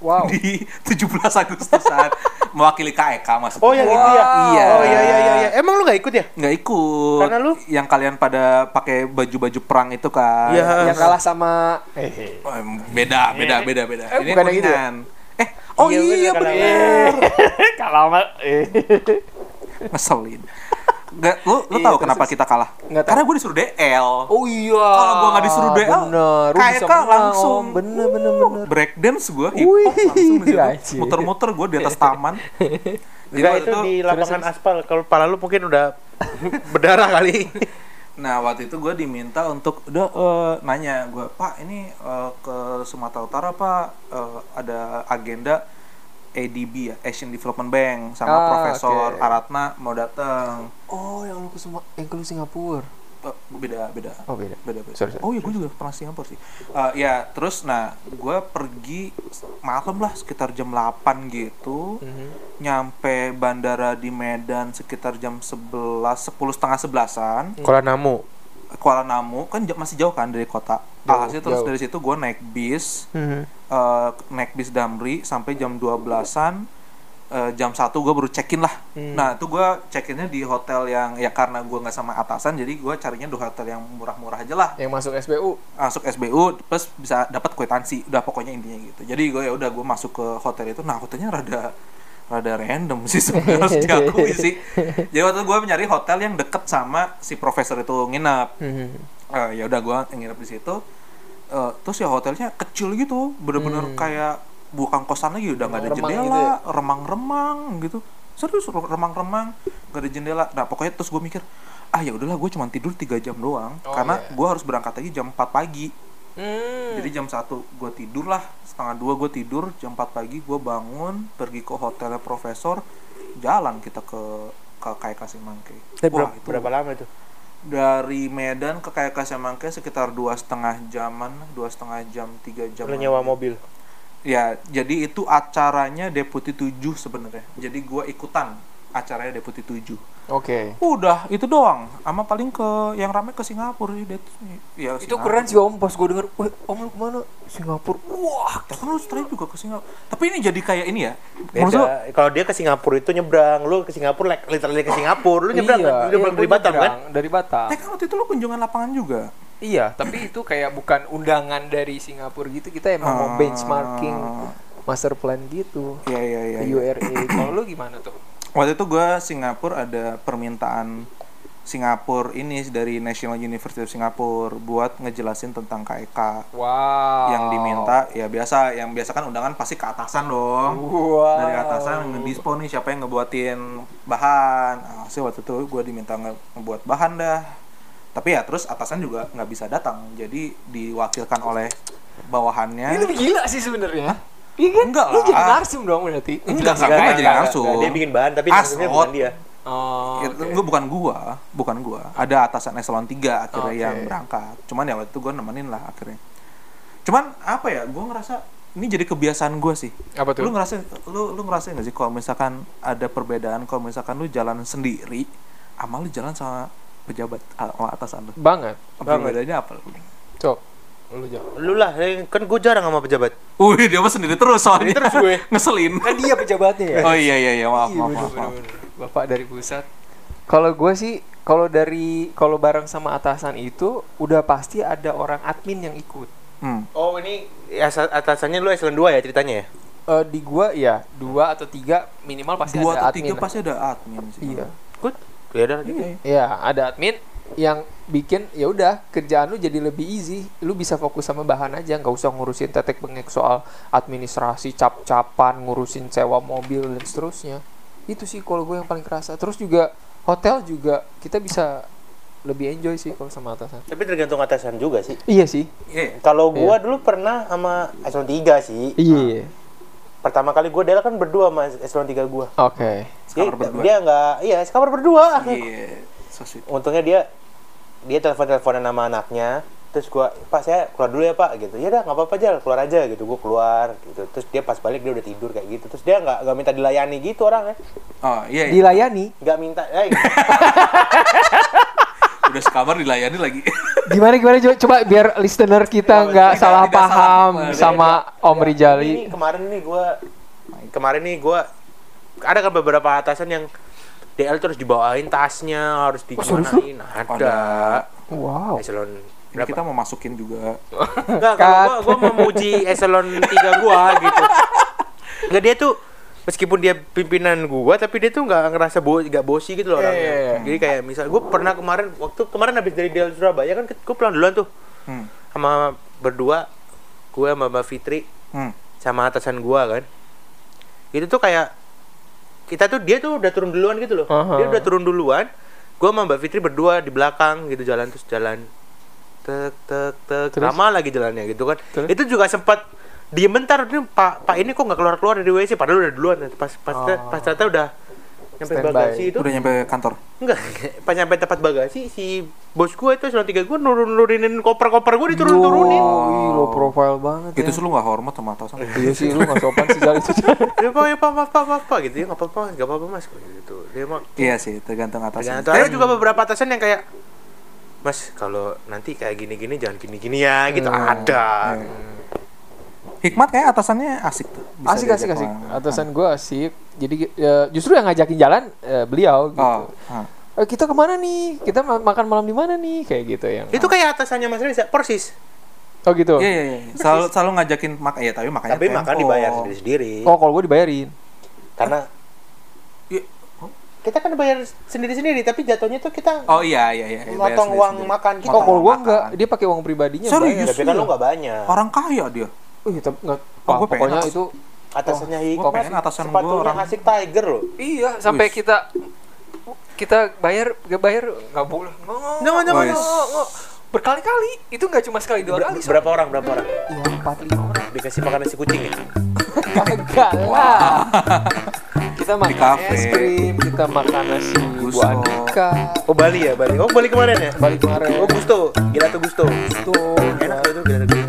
[SPEAKER 2] Wow.
[SPEAKER 1] di 17 Agustusan mewakili KEK maksudnya.
[SPEAKER 3] Oh yang itu ya?
[SPEAKER 1] Iya.
[SPEAKER 3] Oh iya iya iya. iya. Emang lu nggak ikut ya?
[SPEAKER 1] nggak ikut.
[SPEAKER 3] Karena lu?
[SPEAKER 1] yang kalian pada pakai baju-baju perang itu kan.
[SPEAKER 3] Iya.
[SPEAKER 2] Yang kalah sama eh
[SPEAKER 1] em, beda, beda, beda, beda.
[SPEAKER 2] Eh,
[SPEAKER 1] Ini
[SPEAKER 2] bukan yang itu ya?
[SPEAKER 1] Oh
[SPEAKER 3] Iya,
[SPEAKER 1] iya,
[SPEAKER 3] bener,
[SPEAKER 1] bener.
[SPEAKER 2] kalah sama eh
[SPEAKER 1] Ngeselin. Nggak, lu lu
[SPEAKER 2] Iya,
[SPEAKER 1] tahu kenapa kita kalah?
[SPEAKER 2] Tahu.
[SPEAKER 1] Karena gue disuruh DL.
[SPEAKER 2] Oh iya.
[SPEAKER 1] Kalau gua nggak disuruh DL,
[SPEAKER 2] bener.
[SPEAKER 1] Kayak
[SPEAKER 2] bisa
[SPEAKER 1] kan
[SPEAKER 2] menang,
[SPEAKER 1] langsung.
[SPEAKER 2] Om. Bener bener bener.
[SPEAKER 1] Breakdance gue hip hop langsung. Muter-muter gue di atas taman. Jadi waktu
[SPEAKER 3] itu di lapangan aspal. Kalau pala lu mungkin udah berdarah kali.
[SPEAKER 1] Nah waktu itu gue diminta untuk udah eh, nanya gue Pak ini eh, ke Sumatera Utara Pak eh, ada agenda ADB ya Asian Development Bank sama
[SPEAKER 2] Ah,
[SPEAKER 1] Profesor
[SPEAKER 2] oke.
[SPEAKER 1] Aratna mau datang
[SPEAKER 2] Oh, yang lu ke semua yang ke Singapura.
[SPEAKER 1] Eh, beda beda
[SPEAKER 2] Oh, beda.
[SPEAKER 1] beda beda
[SPEAKER 2] Sorry, sorry.
[SPEAKER 1] oh iya gue juga pernah Singapura sih Eh, ya terus nah gue pergi malam lah sekitar jam 8 gitu
[SPEAKER 2] Mhm.
[SPEAKER 1] nyampe bandara di Medan sekitar jam 11 10 setengah sebelasan
[SPEAKER 3] Kuala Namu.
[SPEAKER 1] Kuala Namu kan masih jauh kan dari kota.
[SPEAKER 2] Jauh,
[SPEAKER 1] Alhasil terus
[SPEAKER 2] jauh.
[SPEAKER 1] dari situ gue naik bis,
[SPEAKER 3] Mhm.
[SPEAKER 1] eh, naik bis Damri sampai jam 12-an. Eh, jam 1 gue baru check-in lah.
[SPEAKER 2] Hmm.
[SPEAKER 1] Nah, itu gue check-innya di hotel yang ya karena gue nggak sama atasan jadi gue carinya di hotel yang murah-murah aja lah.
[SPEAKER 2] Yang masuk SBU.
[SPEAKER 1] Masuk SBU plus bisa dapat kwitansi. Udah pokoknya intinya gitu. Jadi gue ya udah gue masuk ke hotel itu. Nah, hotelnya rada rada random sih sebenarnya harus diakui sih. Jadi waktu gue mencari hotel yang deket sama si profesor itu nginep.
[SPEAKER 2] Mhm.
[SPEAKER 1] Eh, ya udah gua nginep di situ Eh, terus ya hotelnya kecil gitu bener-bener kayak bukan kosan lagi udah nggak ada
[SPEAKER 2] Remang
[SPEAKER 1] jendela
[SPEAKER 2] gitu ya?
[SPEAKER 1] remang-remang gitu serius remang-remang nggak ada jendela nah pokoknya terus gue mikir ah ya udahlah gue cuma tidur tiga jam doang
[SPEAKER 2] Oh,
[SPEAKER 1] karena
[SPEAKER 2] iya.
[SPEAKER 1] gua harus berangkat lagi jam 4 pagi
[SPEAKER 2] Hmm.
[SPEAKER 1] jadi jam satu gue tidur lah setengah dua gue tidur jam 4 pagi gue bangun pergi ke hotelnya profesor jalan kita ke ke KK Semangke
[SPEAKER 3] Tapi
[SPEAKER 1] Wah,
[SPEAKER 3] berapa,
[SPEAKER 1] itu
[SPEAKER 3] berapa lama itu?
[SPEAKER 1] dari Medan ke KK Semangke sekitar dua setengah jaman dua setengah jam tiga jam
[SPEAKER 3] Lu nyewa mobil.
[SPEAKER 1] Ya jadi itu acaranya Deputi 7 sebenarnya jadi gua ikutan acaranya Deputi 7
[SPEAKER 2] Oke.
[SPEAKER 1] udah itu doang sama paling ke yang rame ke Singapura sih ya
[SPEAKER 2] Itu
[SPEAKER 1] Singapura.
[SPEAKER 2] keren sih Om pas gue denger, "Wih, Om lu ke mana? Singapura." Wah,
[SPEAKER 1] tapi lu setelah juga ke Singapura tapi ini jadi kayak ini ya
[SPEAKER 3] Beda. Kalau dia ke Singapura itu nyebrang, lu ke Singapura like, literally ke Singapura, lu nyebrang,
[SPEAKER 2] iya,
[SPEAKER 3] kan? lu nyebrang
[SPEAKER 2] iya,
[SPEAKER 3] dari Batam kan?
[SPEAKER 2] Dari Batam.
[SPEAKER 1] eh kan waktu itu lu kunjungan lapangan juga
[SPEAKER 2] Iya, tapi itu kayak bukan undangan dari Singapura gitu. Kita emang mau
[SPEAKER 1] Ah.
[SPEAKER 2] benchmarking master plan gitu.
[SPEAKER 1] iya iya iya
[SPEAKER 2] Ke
[SPEAKER 1] iya.
[SPEAKER 2] URA. Kalau lu gimana tuh?
[SPEAKER 1] waktu itu gue Singapura ada permintaan Singapura ini dari National University of Singapore buat ngejelasin tentang KEK
[SPEAKER 2] Wow.
[SPEAKER 1] yang diminta ya biasa yang biasa kan undangan pasti ke atasan dong
[SPEAKER 2] Wow.
[SPEAKER 1] dari atasan ngedispo nih siapa yang ngebuatin bahan nah, sih waktu itu gue diminta nge- ngebuat bahan dah tapi ya terus atasan juga nggak bisa datang jadi diwakilkan oleh bawahannya
[SPEAKER 2] Ini lebih gila sih sebenarnya. Iya kan?
[SPEAKER 1] Enggak
[SPEAKER 2] Lu jadi
[SPEAKER 1] lah.
[SPEAKER 2] narsum dong berarti.
[SPEAKER 1] Enggak, enggak, gua nggak
[SPEAKER 2] kayak-
[SPEAKER 1] jadi narsum.
[SPEAKER 3] Nah, dia bikin bahan tapi narsumnya bukan dia.
[SPEAKER 2] Oh.
[SPEAKER 1] Ya,
[SPEAKER 2] oke.
[SPEAKER 1] gue bukan gua, bukan gua. Ada atasan eselon 3 akhirnya
[SPEAKER 2] Oke.
[SPEAKER 1] yang berangkat. Cuman ya waktu itu gua nemenin lah akhirnya. Cuman apa ya? Gua ngerasa ini jadi kebiasaan gua sih.
[SPEAKER 2] Apa tuh?
[SPEAKER 1] Lu ngerasa lu lu ngerasa nggak sih kalau misalkan ada perbedaan kalau misalkan lu jalan sendiri sama lu jalan sama pejabat sama atasan lu.
[SPEAKER 2] Banget.
[SPEAKER 1] Perbedaannya apa?
[SPEAKER 2] Cok. Lu jawab.
[SPEAKER 3] Lu lah, eh, kan gue jarang sama pejabat.
[SPEAKER 1] Wih, dia mah sendiri terus soalnya.
[SPEAKER 2] Terus gue.
[SPEAKER 1] ngeselin.
[SPEAKER 2] Kan dia pejabatnya ya.
[SPEAKER 1] Oh iya iya iya, maaf
[SPEAKER 2] Iya,
[SPEAKER 1] maaf maaf. maaf.
[SPEAKER 2] Bapak dari pusat. Kalau gue sih, kalau dari kalau bareng sama atasan itu udah pasti ada orang admin yang ikut.
[SPEAKER 1] Hmm.
[SPEAKER 3] Oh, ini asa- atasannya lu eselon 2 ya ceritanya ya?
[SPEAKER 2] Eh, di gua ya dua atau tiga minimal pasti
[SPEAKER 1] Dua
[SPEAKER 2] ada
[SPEAKER 1] atau
[SPEAKER 2] admin.
[SPEAKER 1] tiga pasti ada admin sih.
[SPEAKER 2] Iya.
[SPEAKER 3] Good. Ya gitu.
[SPEAKER 1] Iya.
[SPEAKER 2] Iya, ada admin yang bikin ya udah kerjaan lu jadi lebih easy. Lu bisa fokus sama bahan aja, nggak usah ngurusin tetek bengek soal administrasi, cap-capan, ngurusin sewa mobil dan seterusnya. Itu sih kalau gue yang paling kerasa. Terus juga hotel juga kita bisa lebih enjoy sih kalau sama atasan.
[SPEAKER 3] Tapi tergantung atasan juga sih.
[SPEAKER 2] Iya sih.
[SPEAKER 1] Iya.
[SPEAKER 3] Kalau gua dulu pernah sama eselon 3 sih.
[SPEAKER 2] Iya.
[SPEAKER 3] Pertama kali gua Dela kan berdua sama eselon 3 gua.
[SPEAKER 2] Oke.
[SPEAKER 1] Berdua.
[SPEAKER 3] dia nggak, iya sekamar berdua.
[SPEAKER 1] Iya. So sweet.
[SPEAKER 3] Untungnya dia dia telepon teleponan sama anaknya. Terus gua, Pak saya keluar dulu ya Pak gitu. Ya udah nggak apa-apa aja keluar aja gitu. Gua keluar gitu. Terus dia pas balik dia udah tidur kayak gitu. Terus dia nggak nggak minta dilayani gitu orangnya.
[SPEAKER 1] Oh iya. iya.
[SPEAKER 2] Dilayani,
[SPEAKER 3] Nggak minta. Eh,
[SPEAKER 1] Udah sekamar dilayani lagi.
[SPEAKER 2] Gimana gimana? Coba, coba biar listener kita nggak salah
[SPEAKER 1] tidak
[SPEAKER 2] paham sama Om
[SPEAKER 3] Ini
[SPEAKER 2] Rijali.
[SPEAKER 3] kemarin nih gue kemarin nih gue ada kan beberapa atasan yang DL terus dibawain tasnya harus
[SPEAKER 2] serius
[SPEAKER 3] digimanain. Ada.
[SPEAKER 2] Wow.
[SPEAKER 3] eselon
[SPEAKER 1] Ini
[SPEAKER 3] berapa?
[SPEAKER 1] kita mau masukin juga.
[SPEAKER 3] Enggak, kalau gua, gua memuji eselon 3 gua gitu. Enggak dia tuh meskipun dia pimpinan gua tapi dia tuh nggak ngerasa bo nggak bosi gitu loh orangnya.
[SPEAKER 2] Iya, iya, iya.
[SPEAKER 3] Jadi kayak misal gua pernah kemarin waktu kemarin habis dari Del Surabaya kan gua pulang duluan tuh
[SPEAKER 1] Hmm.
[SPEAKER 3] sama berdua gua sama Mbak Fitri
[SPEAKER 1] Hmm.
[SPEAKER 3] sama atasan gua kan. Itu tuh kayak kita tuh dia tuh udah turun duluan gitu loh.
[SPEAKER 2] Aha.
[SPEAKER 3] Dia udah turun duluan. Gua sama Mbak Fitri berdua di belakang gitu jalan terus jalan tek tek tek lama lagi jalannya gitu kan.
[SPEAKER 2] Terus?
[SPEAKER 3] Itu juga sempat diem bentar ini Pak Pak ini kok nggak keluar keluar dari WC padahal udah duluan pas pas
[SPEAKER 2] Oh.
[SPEAKER 3] pas ternyata udah nyampe
[SPEAKER 2] Standby.
[SPEAKER 3] bagasi itu
[SPEAKER 1] Udah nyampe kantor.
[SPEAKER 3] enggak pas nyampe tempat bagasi si bos gua itu selama tiga gua nurun nurunin koper koper gua diturun turunin
[SPEAKER 2] Oh, ih, low profile banget
[SPEAKER 1] Gitu
[SPEAKER 2] ya.
[SPEAKER 1] sih lu gak hormat sama atasan.
[SPEAKER 2] Iya sih lu nggak sopan sih. Jal.
[SPEAKER 3] ya pak ya pak maaf pak maaf pak gitu ya nggak apa apa nggak apa apa mas gitu dia mah
[SPEAKER 1] Iya sih, tergantung atasan.
[SPEAKER 3] Tergantung. Ada juga beberapa atasan yang kayak Mas, kalau nanti kayak gini-gini jangan gini-gini ya, gitu
[SPEAKER 2] Hmm.
[SPEAKER 3] ada.
[SPEAKER 1] Hikmat kayak atasannya asik tuh. Bisa
[SPEAKER 2] Asik asik asik. Atasan gue asik. Jadi ya, justru yang ngajakin jalan eh, beliau gitu.
[SPEAKER 1] Oh, ah.
[SPEAKER 2] Eh, kita ke mana nih? Kita ma- makan malam di mana nih? Kayak gitu yang.
[SPEAKER 3] Itu kayak atasannya Mas Reza, persis.
[SPEAKER 2] Oh gitu.
[SPEAKER 1] Iya iya iya. Selalu selalu ngajakin makan ya tapi makanya
[SPEAKER 3] Tapi makan dibayar sendiri-sendiri.
[SPEAKER 2] Oh kalau gue dibayarin.
[SPEAKER 3] Karena
[SPEAKER 1] Iya.
[SPEAKER 3] kita kan bayar sendiri-sendiri, tapi jatuhnya tuh kita
[SPEAKER 1] Oh iya iya iya.
[SPEAKER 3] motong uang makan kita.
[SPEAKER 2] Oh kalau gue
[SPEAKER 1] makan.
[SPEAKER 2] enggak, dia pakai uang pribadinya.
[SPEAKER 1] Serius?
[SPEAKER 2] bayar.
[SPEAKER 3] Tapi kan lu nggak banyak.
[SPEAKER 1] Orang kaya dia.
[SPEAKER 2] Oh iya, tapi enggak.
[SPEAKER 1] Oh,
[SPEAKER 2] Wah,
[SPEAKER 1] gua pengen
[SPEAKER 2] pokoknya itu
[SPEAKER 3] Atasannya
[SPEAKER 1] Gua
[SPEAKER 3] Hikmat,
[SPEAKER 1] pengen atasan gua
[SPEAKER 3] sepatunya
[SPEAKER 1] orang-
[SPEAKER 3] asik Tiger loh.
[SPEAKER 2] Iya, sampai
[SPEAKER 1] Wih.
[SPEAKER 2] kita kita bayar gak bayar nggak boleh. Nggak,
[SPEAKER 3] Jangan, jangan,
[SPEAKER 1] Wih.
[SPEAKER 2] nggak, nggak. Berkali-kali. Itu nggak cuma sekali dua
[SPEAKER 3] Ber-
[SPEAKER 2] kali.
[SPEAKER 3] berapa orang? Berapa orang?
[SPEAKER 2] Iya, empat lima orang.
[SPEAKER 3] Dikasih makan nasi kucing ya?
[SPEAKER 2] Kagak lah. Kita makan
[SPEAKER 1] kafe.
[SPEAKER 2] es krim, kita makan nasi Bu
[SPEAKER 1] Gusto.
[SPEAKER 2] Andika.
[SPEAKER 3] Oh Bali ya, Bali. Oh Bali kemarin ya?
[SPEAKER 2] Balik kemarin.
[SPEAKER 3] Oh Gusto, gila tuh Gusto.
[SPEAKER 2] Tuh,
[SPEAKER 3] Enak tuh itu gila tuh